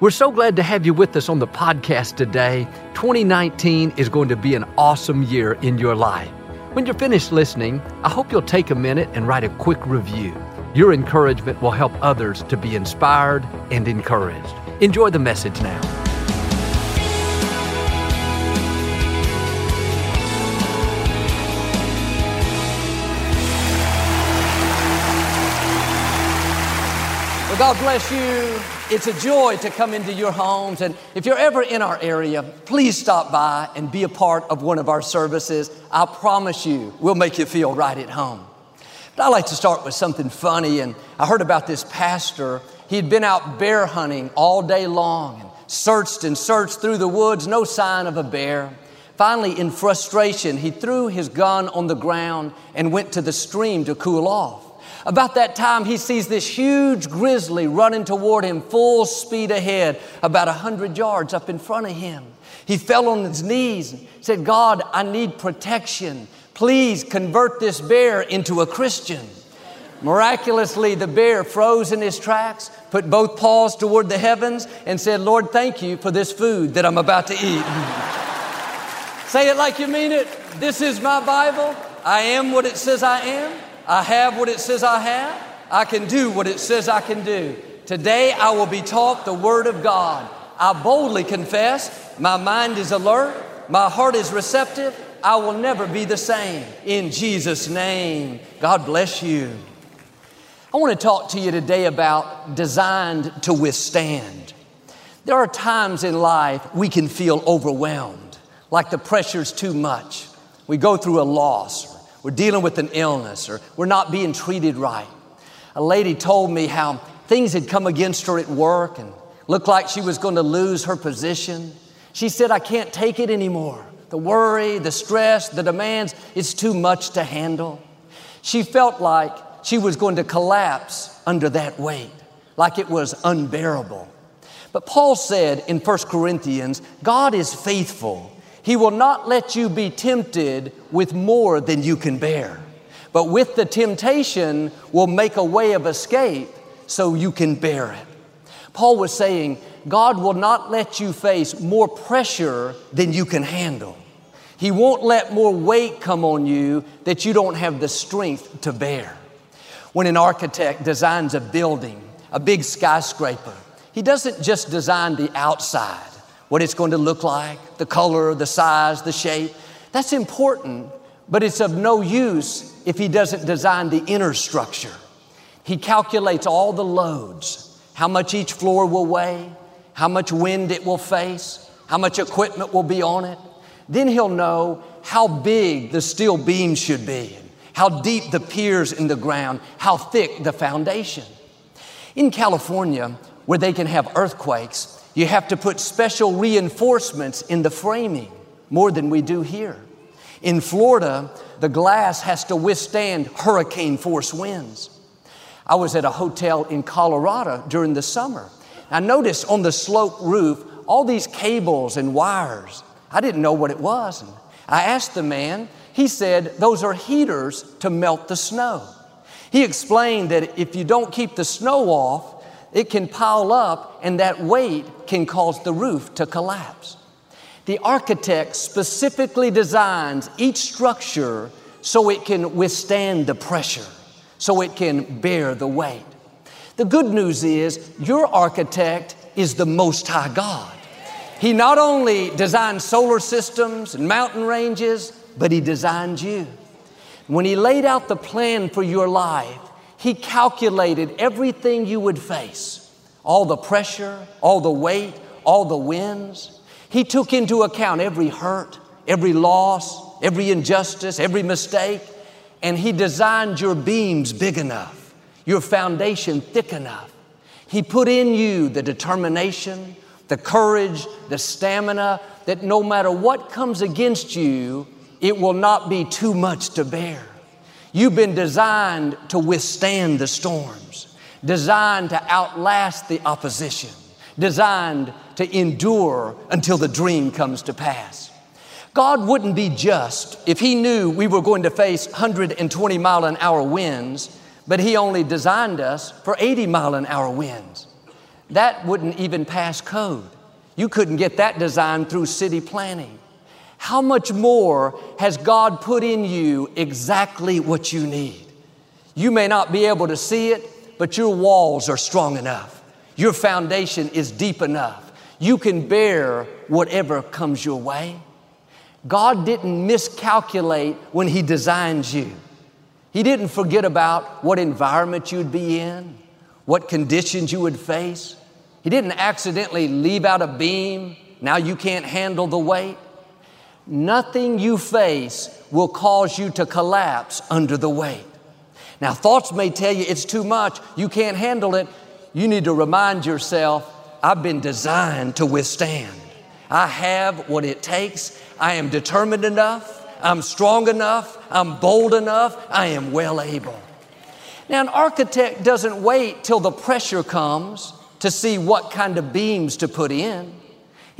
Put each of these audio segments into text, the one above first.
We're so glad to have you with us on the podcast today. 2019 is going to be an awesome year in your life. When you're finished listening, I hope you'll take a minute and write a quick review. Your encouragement will help others to be inspired and encouraged. Enjoy the message now. Well, God bless you. It's a joy to come into your homes. And if you're ever in our area, please stop by and be a part of one of our services. I promise you, we'll make you feel right at home. But I like to start with something funny. And I heard about this pastor. He'd been out bear hunting all day long and searched and searched through the woods, no sign of a bear. Finally, in frustration, he threw his gun on the ground and went to the stream to cool off. About that time, he sees this huge grizzly running toward him full speed ahead, about a hundred yards up in front of him. He fell on his knees and said, God, I need protection. Please convert this bear into a Christian. Miraculously, the bear froze in his tracks, put both paws toward the heavens, and said, Lord, thank you for this food that I'm about to eat. Say it like you mean it. This is my Bible. I am what it says I am. I have what it says I have. I can do what it says I can do. Today I will be taught the Word of God. I boldly confess, my mind is alert, my heart is receptive. I will never be the same. In Jesus' name, God bless you. I want to talk to you today about designed to withstand. There are times in life we can feel overwhelmed, like the pressure's too much. We go through a loss, we're dealing with an illness or we're not being treated right. A lady told me how things had come against her at work and looked like she was going to lose her position. She said, I can't take it anymore. The worry, the stress, the demands, it's too much to handle. She felt like she was going to collapse under that weight, like it was unbearable. But Paul said in 1 Corinthians, God is faithful he will not let you be tempted with more than you can bear. But with the temptation will make a way of escape so you can bear it. Paul was saying, God will not let you face more pressure than you can handle. He won't let more weight come on you that you don't have the strength to bear. When an architect designs a building, a big skyscraper, he doesn't just design the outside what it's going to look like, the color, the size, the shape. That's important, but it's of no use if he doesn't design the inner structure. He calculates all the loads, how much each floor will weigh, how much wind it will face, how much equipment will be on it. Then he'll know how big the steel beams should be, how deep the piers in the ground, how thick the foundation. In California, where they can have earthquakes, you have to put special reinforcements in the framing more than we do here. In Florida, the glass has to withstand hurricane force winds. I was at a hotel in Colorado during the summer. I noticed on the slope roof all these cables and wires. I didn't know what it was. And I asked the man, he said, Those are heaters to melt the snow. He explained that if you don't keep the snow off, it can pile up and that weight can cause the roof to collapse. The architect specifically designs each structure so it can withstand the pressure, so it can bear the weight. The good news is your architect is the Most High God. He not only designed solar systems and mountain ranges, but He designed you. When He laid out the plan for your life, he calculated everything you would face all the pressure, all the weight, all the winds. He took into account every hurt, every loss, every injustice, every mistake, and He designed your beams big enough, your foundation thick enough. He put in you the determination, the courage, the stamina that no matter what comes against you, it will not be too much to bear. You've been designed to withstand the storms, designed to outlast the opposition, designed to endure until the dream comes to pass. God wouldn't be just if He knew we were going to face 120 mile an hour winds, but He only designed us for 80 mile an hour winds. that wouldn't even pass code. You couldn't get that design through city planning. How much more has God put in you exactly what you need? You may not be able to see it, but your walls are strong enough. Your foundation is deep enough. You can bear whatever comes your way. God didn't miscalculate when He designed you. He didn't forget about what environment you'd be in, what conditions you would face. He didn't accidentally leave out a beam. Now you can't handle the weight. Nothing you face will cause you to collapse under the weight. Now, thoughts may tell you it's too much, you can't handle it. You need to remind yourself, I've been designed to withstand. I have what it takes. I am determined enough. I'm strong enough. I'm bold enough. I am well able. Now, an architect doesn't wait till the pressure comes to see what kind of beams to put in.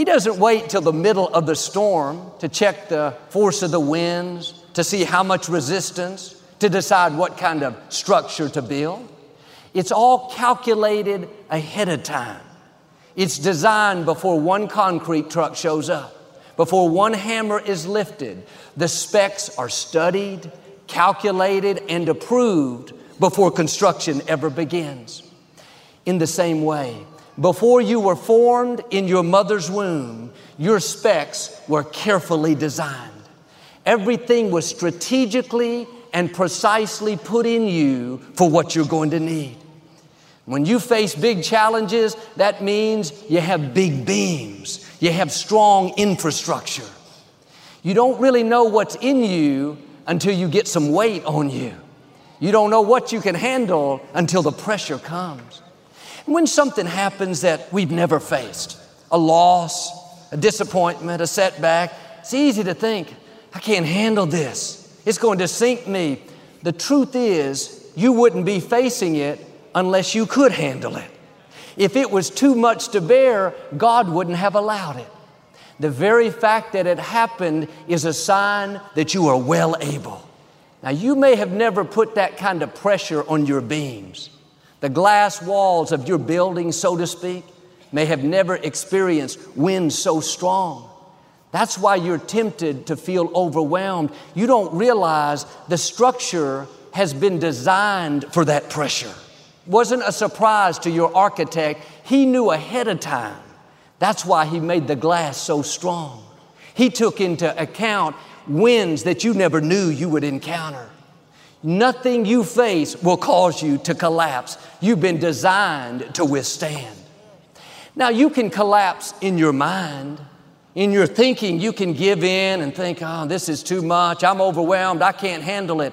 He doesn't wait till the middle of the storm to check the force of the winds, to see how much resistance, to decide what kind of structure to build. It's all calculated ahead of time. It's designed before one concrete truck shows up, before one hammer is lifted. The specs are studied, calculated, and approved before construction ever begins. In the same way, before you were formed in your mother's womb, your specs were carefully designed. Everything was strategically and precisely put in you for what you're going to need. When you face big challenges, that means you have big beams, you have strong infrastructure. You don't really know what's in you until you get some weight on you. You don't know what you can handle until the pressure comes. When something happens that we've never faced, a loss, a disappointment, a setback, it's easy to think, I can't handle this. It's going to sink me. The truth is, you wouldn't be facing it unless you could handle it. If it was too much to bear, God wouldn't have allowed it. The very fact that it happened is a sign that you are well able. Now, you may have never put that kind of pressure on your beams. The glass walls of your building, so to speak, may have never experienced wind so strong. That's why you're tempted to feel overwhelmed. You don't realize the structure has been designed for that pressure wasn't a surprise to your architect. He knew ahead of time. That's why he made the glass so strong. He took into account winds that you never knew you would encounter. Nothing you face will cause you to collapse. You've been designed to withstand. Now, you can collapse in your mind. In your thinking, you can give in and think, oh, this is too much. I'm overwhelmed. I can't handle it.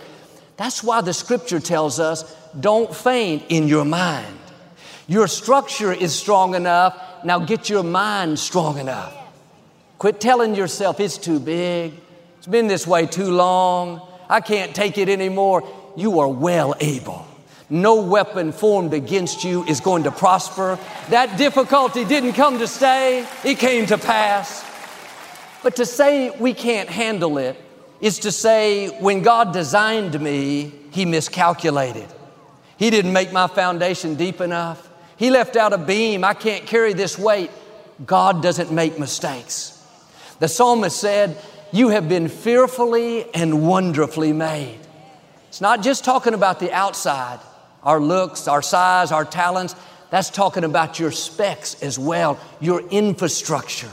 That's why the scripture tells us don't faint in your mind. Your structure is strong enough. Now get your mind strong enough. Quit telling yourself it's too big. It's been this way too long. I can't take it anymore. You are well able. No weapon formed against you is going to prosper. That difficulty didn't come to stay, it came to pass. But to say we can't handle it is to say, when God designed me, He miscalculated. He didn't make my foundation deep enough. He left out a beam. I can't carry this weight. God doesn't make mistakes. The psalmist said, You have been fearfully and wonderfully made. It's not just talking about the outside, our looks, our size, our talents. That's talking about your specs as well, your infrastructure,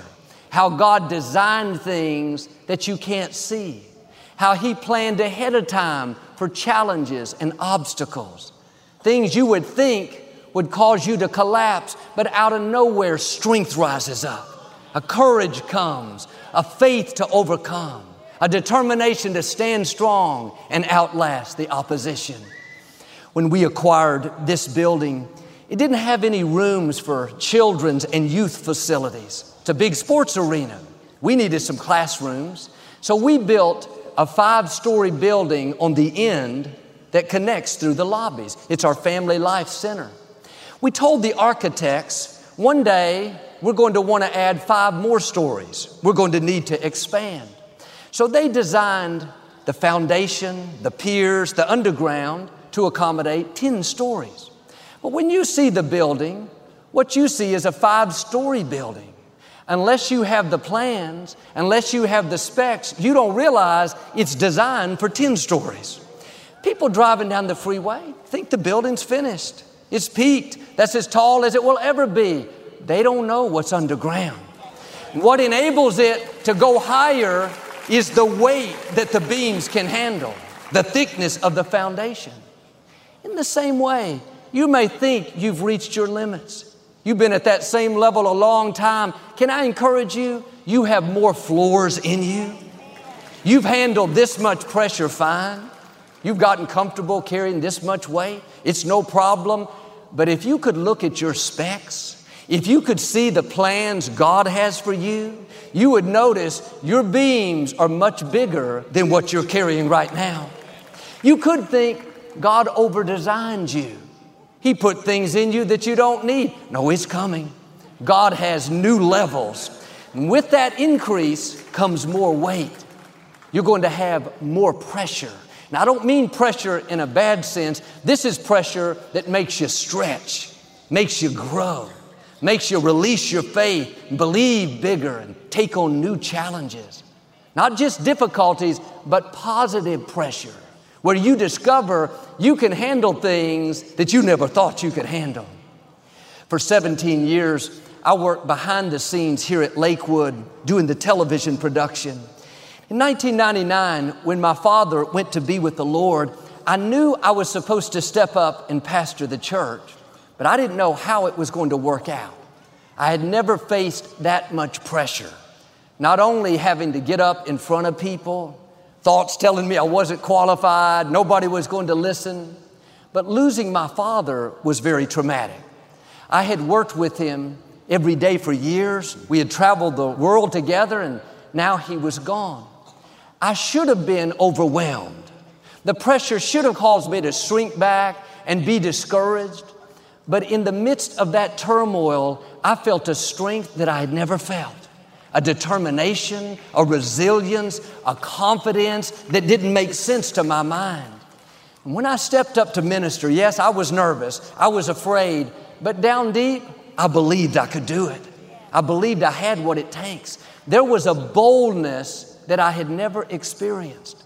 how God designed things that you can't see, how He planned ahead of time for challenges and obstacles. Things you would think would cause you to collapse, but out of nowhere, strength rises up. A courage comes, a faith to overcome, a determination to stand strong and outlast the opposition. When we acquired this building, it didn't have any rooms for children's and youth facilities. It's a big sports arena. We needed some classrooms. So we built a five story building on the end that connects through the lobbies. It's our family life center. We told the architects one day we're going to want to add five more stories. We're going to need to expand. So they designed the foundation, the piers, the underground to accommodate 10 stories. But when you see the building, What you see is a five story building. Unless you have the plans, unless you have the specs, you don't realize it's designed for 10 stories. People driving down the freeway think the building's finished. It's peaked. That's as tall as it will ever be. They don't know what's underground. What enables it to go higher is the weight that the beams can handle, the thickness of the foundation. In the same way, you may think you've reached your limits. You've been at that same level a long time. Can I encourage you? You have more floors in you. You've handled this much pressure fine. You've gotten comfortable carrying this much weight. It's no problem. But if you could look at your specs, if you could see the plans God has for you, you would notice your beams are much bigger than what you're carrying right now. You could think God over designed you. He put things in you that you don't need. No, it's coming. God has new levels. And with that increase comes more weight. You're going to have more pressure. Now, I don't mean pressure in a bad sense. This is pressure that makes you stretch, makes you grow, makes you release your faith, believe bigger, and take on new challenges. Not just difficulties, but positive pressure where you discover you can handle things that you never thought you could handle. For 17 years, I worked behind the scenes here at Lakewood doing the television production. In 1999, when my father went to be with the Lord, I knew I was supposed to step up and pastor the church, but I didn't know how it was going to work out. I had never faced that much pressure. Not only having to get up in front of people, thoughts telling me I wasn't qualified, nobody was going to listen. But losing my father was very traumatic. I had worked with him every day for years. We had traveled the world together, and now he was gone. I should have been overwhelmed. The pressure should have caused me to shrink back and be discouraged. But in the midst of that turmoil, I felt a strength that I had never felt a determination, a resilience, a confidence that didn't make sense to my mind. When I stepped up to minister, yes, I was nervous, I was afraid, but down deep, I believed I could do it. I believed I had what it takes. There was a boldness that I had never experienced.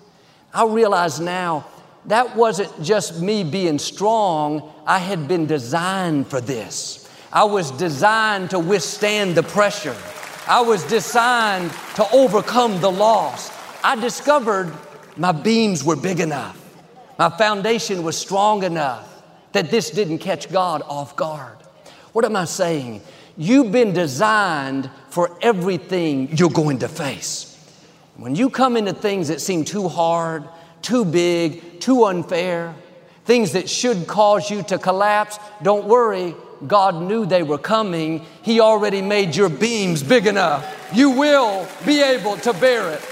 I realize now that wasn't just me being strong, I had been designed for this. I was designed to withstand the pressure. I was designed to overcome the loss. I discovered my beams were big enough. My foundation was strong enough that this didn't catch God off guard. What am I saying? You've been designed for everything you're going to face. When you come into things that seem too hard, too big, too unfair, things that should cause you to collapse, don't worry, God knew they were coming, He already made your beams big enough. You will be able to bear it.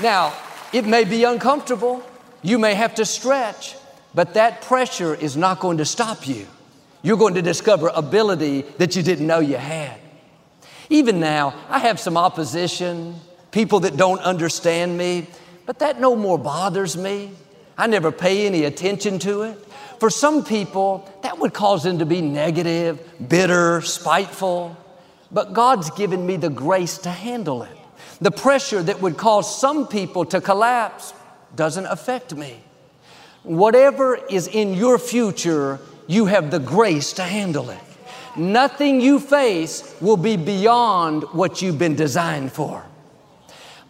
Now, it may be uncomfortable, you may have to stretch, but that pressure is not going to stop you. You're going to discover ability that you didn't know you had. Even now, I have some opposition, people that don't understand me, but that no more bothers me. I never pay any attention to it. For some people, that would cause them to be negative, bitter, spiteful. But God's given me the grace to handle it. The pressure that would cause some people to collapse doesn't affect me. Whatever is in your future, you have the grace to handle it. Nothing you face will be beyond what you've been designed for.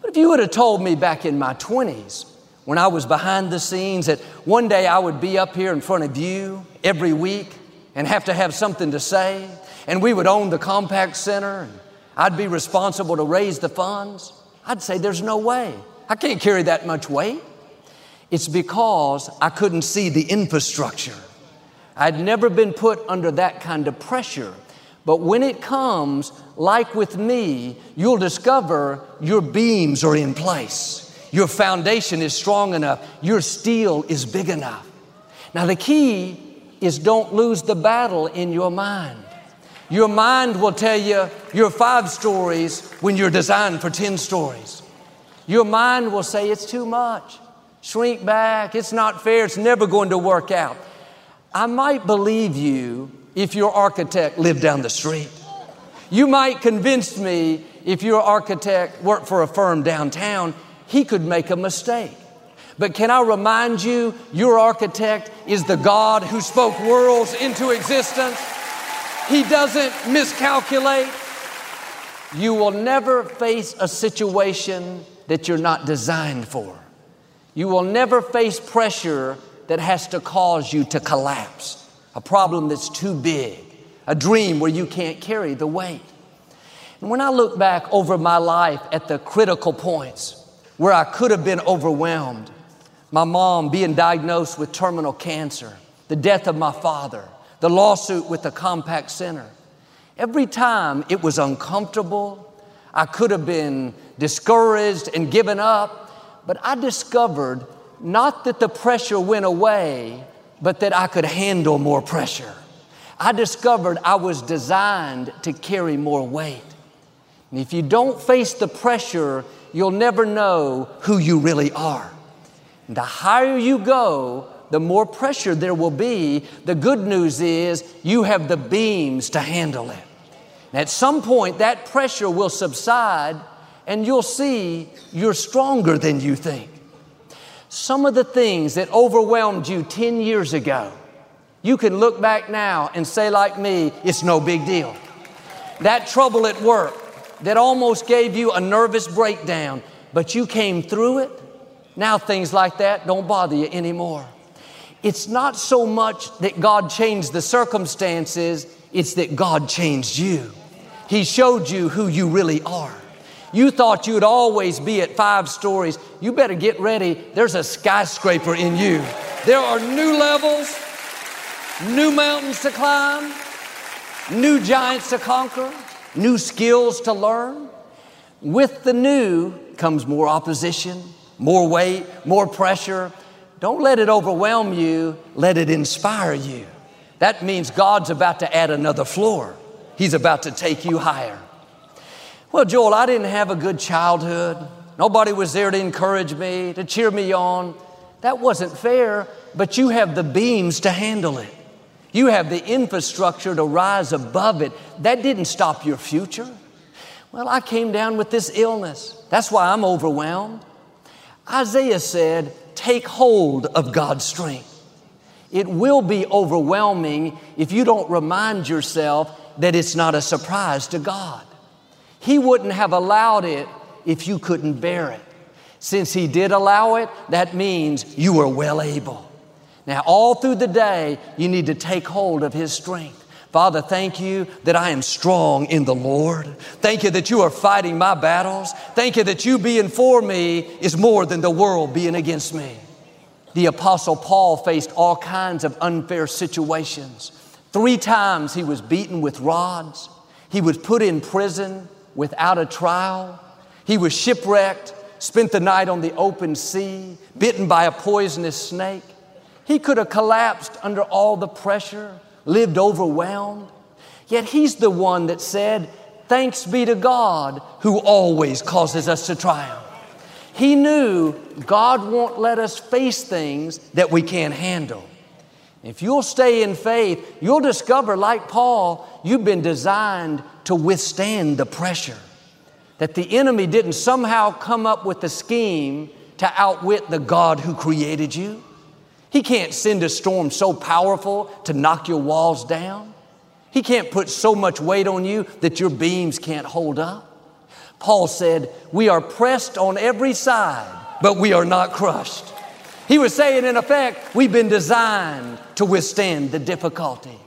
But if you would have told me back in my 20s, when I was behind the scenes that one day I would be up here in front of you every week and have to have something to say, and we would own the Compaq Center, and I'd be responsible to raise the funds. I'd say, There's no way. I can't carry that much weight. It's because I couldn't see the infrastructure. I'd never been put under that kind of pressure. But when it comes, like with me, you'll discover your beams are in place. Your foundation is strong enough. Your steel is big enough. Now, the key is don't lose the battle in your mind. Your mind will tell you you're five stories when you're designed for 10 stories. Your mind will say it's too much. Shrink back. It's not fair. It's never going to work out. I might believe you if your architect lived down the street. You might convince me if your architect worked for a firm downtown, he could make a mistake. But can I remind you, your architect is the God who spoke worlds into existence. He doesn't miscalculate. You will never face a situation that you're not designed for. You will never face pressure that has to cause you to collapse, a problem that's too big, a dream where you can't carry the weight. And when I look back over my life at the critical points where I could have been overwhelmed, my mom being diagnosed with terminal cancer, the death of my father, the lawsuit with the Compaq Center, every time it was uncomfortable, I could have been discouraged and given up, but I discovered not that the pressure went away, but that I could handle more pressure. I discovered I was designed to carry more weight. And if you don't face the pressure, you'll never know who you really are. And the higher you go, the more pressure there will be. The good news is you have the beams to handle it. And at some point, that pressure will subside and you'll see you're stronger than you think. Some of the things that overwhelmed you 10 years ago, you can look back now and say, like me, it's no big deal. That trouble at work, that almost gave you a nervous breakdown, but you came through it. Now things like that don't bother you anymore. It's not so much that God changed the circumstances, it's that God changed you. He showed you who you really are. You thought you'd always be at five stories. You better get ready. There's a skyscraper in you. There are new levels, new mountains to climb, new giants to conquer new skills to learn. With the new comes more opposition, more weight, more pressure. Don't let it overwhelm you, let it inspire you. That means God's about to add another floor. He's about to take you higher. Well, Joel, I didn't have a good childhood. Nobody was there to encourage me, to cheer me on. That wasn't fair, but you have the beams to handle it. You have the infrastructure to rise above it. That didn't stop your future. Well, I came down with this illness. That's why I'm overwhelmed. Isaiah said, Take hold of God's strength. It will be overwhelming if you don't remind yourself that it's not a surprise to God. He wouldn't have allowed it if you couldn't bear it. Since He did allow it, that means you are well able. Now, all through the day, you need to take hold of His strength. Father, thank you that I am strong in the Lord. Thank you that you are fighting my battles. Thank you that you being for me is more than the world being against me. The Apostle Paul faced all kinds of unfair situations. Three times he was beaten with rods. He was put in prison without a trial. He was shipwrecked, spent the night on the open sea, bitten by a poisonous snake. He could have collapsed under all the pressure, lived overwhelmed. Yet he's the one that said, Thanks be to God who always causes us to triumph. He knew God won't let us face things that we can't handle. If you'll stay in faith, you'll discover, like Paul, you've been designed to withstand the pressure. That the enemy didn't somehow come up with a scheme to outwit the God who created you. He can't send a storm so powerful to knock your walls down. He can't put so much weight on you that your beams can't hold up. Paul said, We are pressed on every side, but we are not crushed. He was saying, in effect, we've been designed to withstand the difficulty.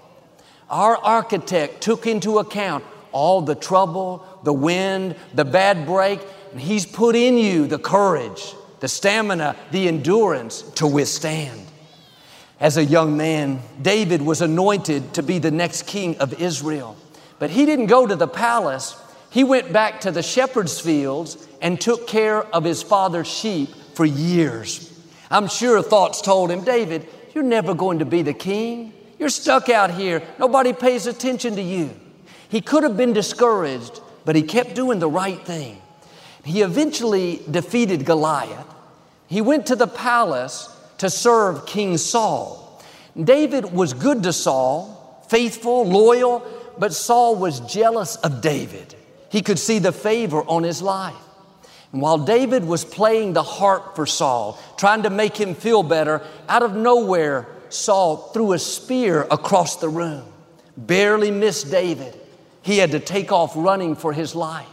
Our architect took into account all the trouble, the wind, the bad break, and he's put in you the courage, the stamina, the endurance to withstand. As a young man, David was anointed to be the next king of Israel. But he didn't go to the palace. He went back to the shepherd's fields and took care of his father's sheep for years. I'm sure thoughts told him, David, you're never going to be the king. You're stuck out here. Nobody pays attention to you. He could have been discouraged, but he kept doing the right thing. He eventually defeated Goliath. He went to the palace to serve King Saul. David was good to Saul, faithful, loyal, but Saul was jealous of David. He could see the favor on his life. And while David was playing the harp for Saul, trying to make him feel better, out of nowhere, Saul threw a spear across the room. Barely missed David. He had to take off running for his life.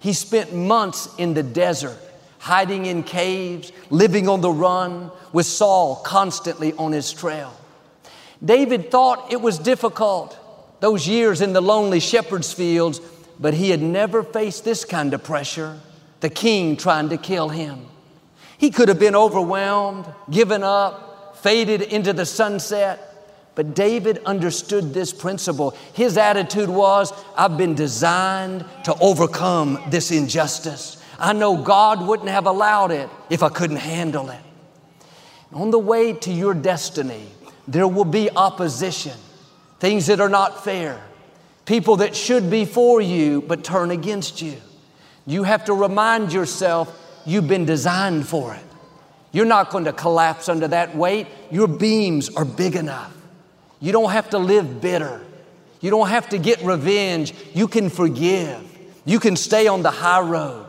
He spent months in the desert, hiding in caves, living on the run, with Saul constantly on his trail. David thought it was difficult, those years in the lonely shepherd's fields, but he had never faced this kind of pressure the king trying to kill him. He could have been overwhelmed, given up, faded into the sunset. But David understood this principle. His attitude was, I've been designed to overcome this injustice. I know God wouldn't have allowed it if I couldn't handle it. On the way to your destiny, there will be opposition, things that are not fair, people that should be for you but turn against you. You have to remind yourself you've been designed for it. You're not going to collapse under that weight. Your beams are big enough. You don't have to live bitter. You don't have to get revenge. You can forgive. You can stay on the high road.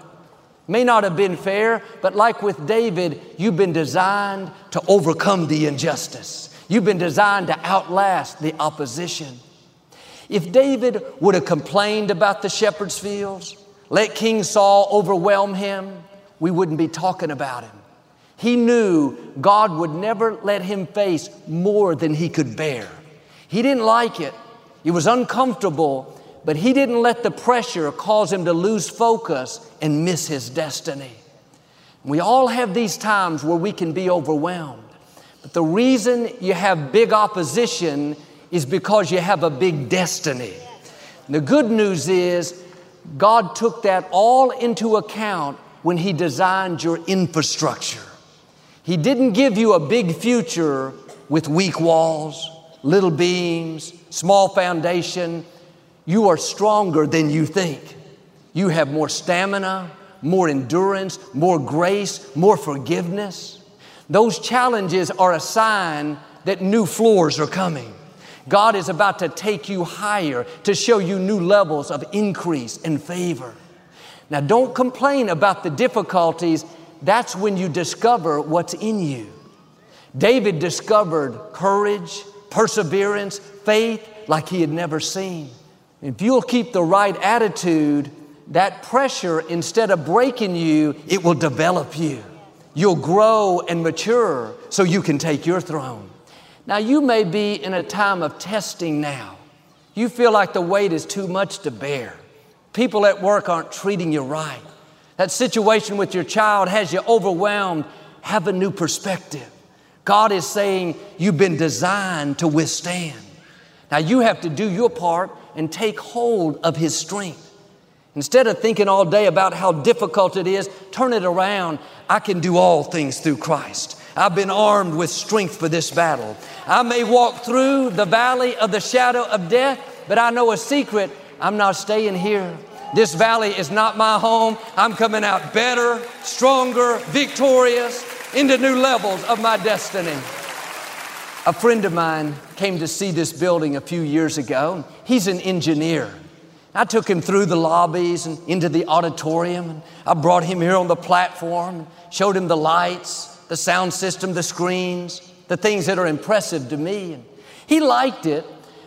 May not have been fair, but like with David, you've been designed to overcome the injustice. You've been designed to outlast the opposition. If David would have complained about the shepherd's fields, let King Saul overwhelm him, we wouldn't be talking about him. He knew God would never let him face more than he could bear. He didn't like it, it was uncomfortable, but he didn't let the pressure cause him to lose focus and miss his destiny. We all have these times where we can be overwhelmed. But the reason you have big opposition is because you have a big destiny. The good news is God took that all into account when He designed your infrastructure. He didn't give you a big future with weak walls, little beams, small foundation. You are stronger than you think. You have more stamina, more endurance, more grace, more forgiveness. Those challenges are a sign that new floors are coming. God is about to take you higher to show you new levels of increase and favor. Now, don't complain about the difficulties. That's when you discover what's in you. David discovered courage, perseverance, faith like he had never seen. If you'll keep the right attitude, that pressure, instead of breaking you, it will develop you. You'll grow and mature so you can take your throne. Now, you may be in a time of testing now. You feel like the weight is too much to bear. People at work aren't treating you right. That situation with your child has you overwhelmed. Have a new perspective. God is saying you've been designed to withstand. Now, you have to do your part and take hold of His strength. Instead of thinking all day about how difficult it is, turn it around. I can do all things through Christ. I've been armed with strength for this battle. I may walk through the valley of the shadow of death, but I know a secret I'm not staying here. This valley is not my home. I'm coming out better, stronger, victorious into new levels of my destiny. A friend of mine came to see this building a few years ago. He's an engineer. I took him through the lobbies and into the auditorium. And I brought him here on the platform, showed him the lights, the sound system, the screens, the things that are impressive to me. And he liked it,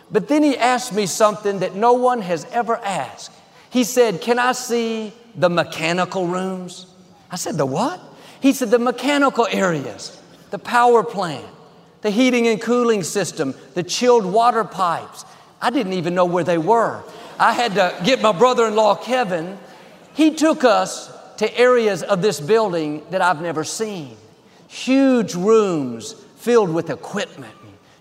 but then he asked me something that no one has ever asked. He said, Can I see the mechanical rooms? I said, The what? He said, The mechanical areas, the power plant, the heating and cooling system, the chilled water pipes. I didn't even know where they were. I had to get my brother in law, Kevin. He took us to areas of this building that I've never seen huge rooms filled with equipment,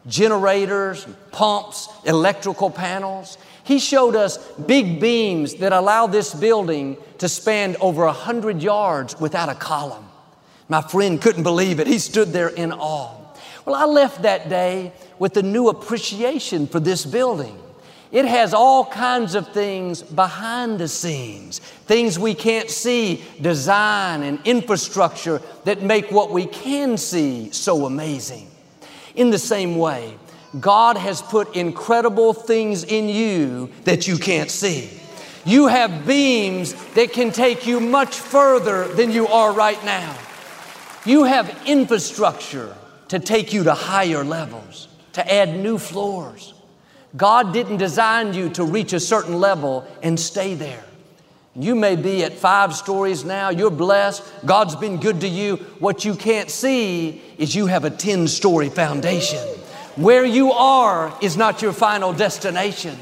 generators, pumps, electrical panels. He showed us big beams that allow this building to span over a hundred yards without a column. My friend couldn't believe it. He stood there in awe. Well, I left that day with a new appreciation for this building. It has all kinds of things behind the scenes, things we can't see, design and infrastructure that make what we can see so amazing. In the same way, God has put incredible things in you that you can't see. You have beams that can take you much further than you are right now. You have infrastructure to take you to higher levels, to add new floors. God didn't design you to reach a certain level and stay there. You may be at five stories now, you're blessed, God's been good to you. What you can't see is you have a 10 story foundation. Where you are is not your final destination.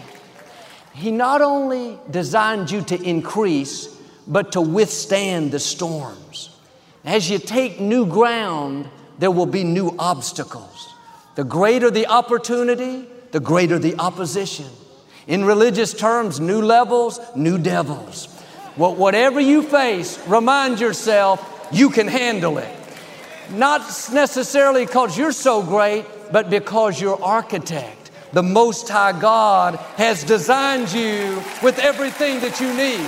He not only designed you to increase, but to withstand the storms. As you take new ground, there will be new obstacles. The greater the opportunity, the greater the opposition. In religious terms, new levels, new devils. Whatever you face, remind yourself you can handle it. Not necessarily because you're so great, but because you're architect. The Most High God has designed you with everything that you need.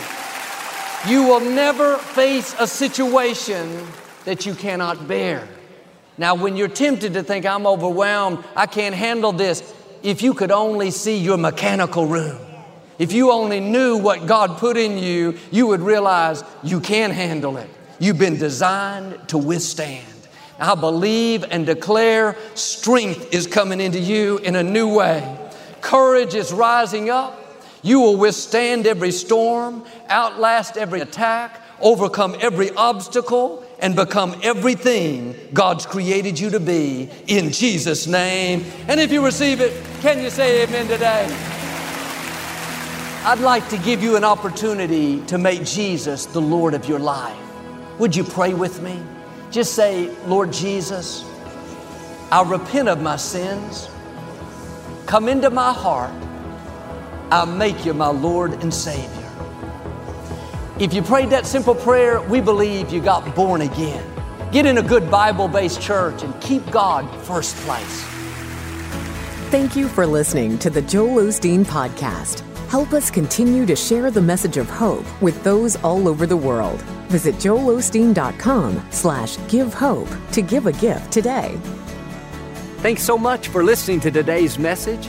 You will never face a situation that you cannot bear. Now, when you're tempted to think, I'm overwhelmed, I can't handle this, if you could only see your mechanical room, if you only knew what God put in you, you would realize you can handle it. You've been designed to withstand. I believe and declare strength is coming into you in a new way. Courage is rising up. You will withstand every storm, outlast every attack, overcome every obstacle, and become everything God's created you to be in Jesus' name. And if you receive it, can you say amen today? I'd like to give you an opportunity to make Jesus the Lord of your life. Would you pray with me? Just say, Lord Jesus, I repent of my sins. Come into my heart. I make you my Lord and Savior. If you prayed that simple prayer, we believe you got born again. Get in a good Bible based church and keep God first place. Thank you for listening to the Joel Osteen Podcast. Help us continue to share the message of hope with those all over the world. Visit joelosteen.com slash give hope to give a gift today. Thanks so much for listening to today's message.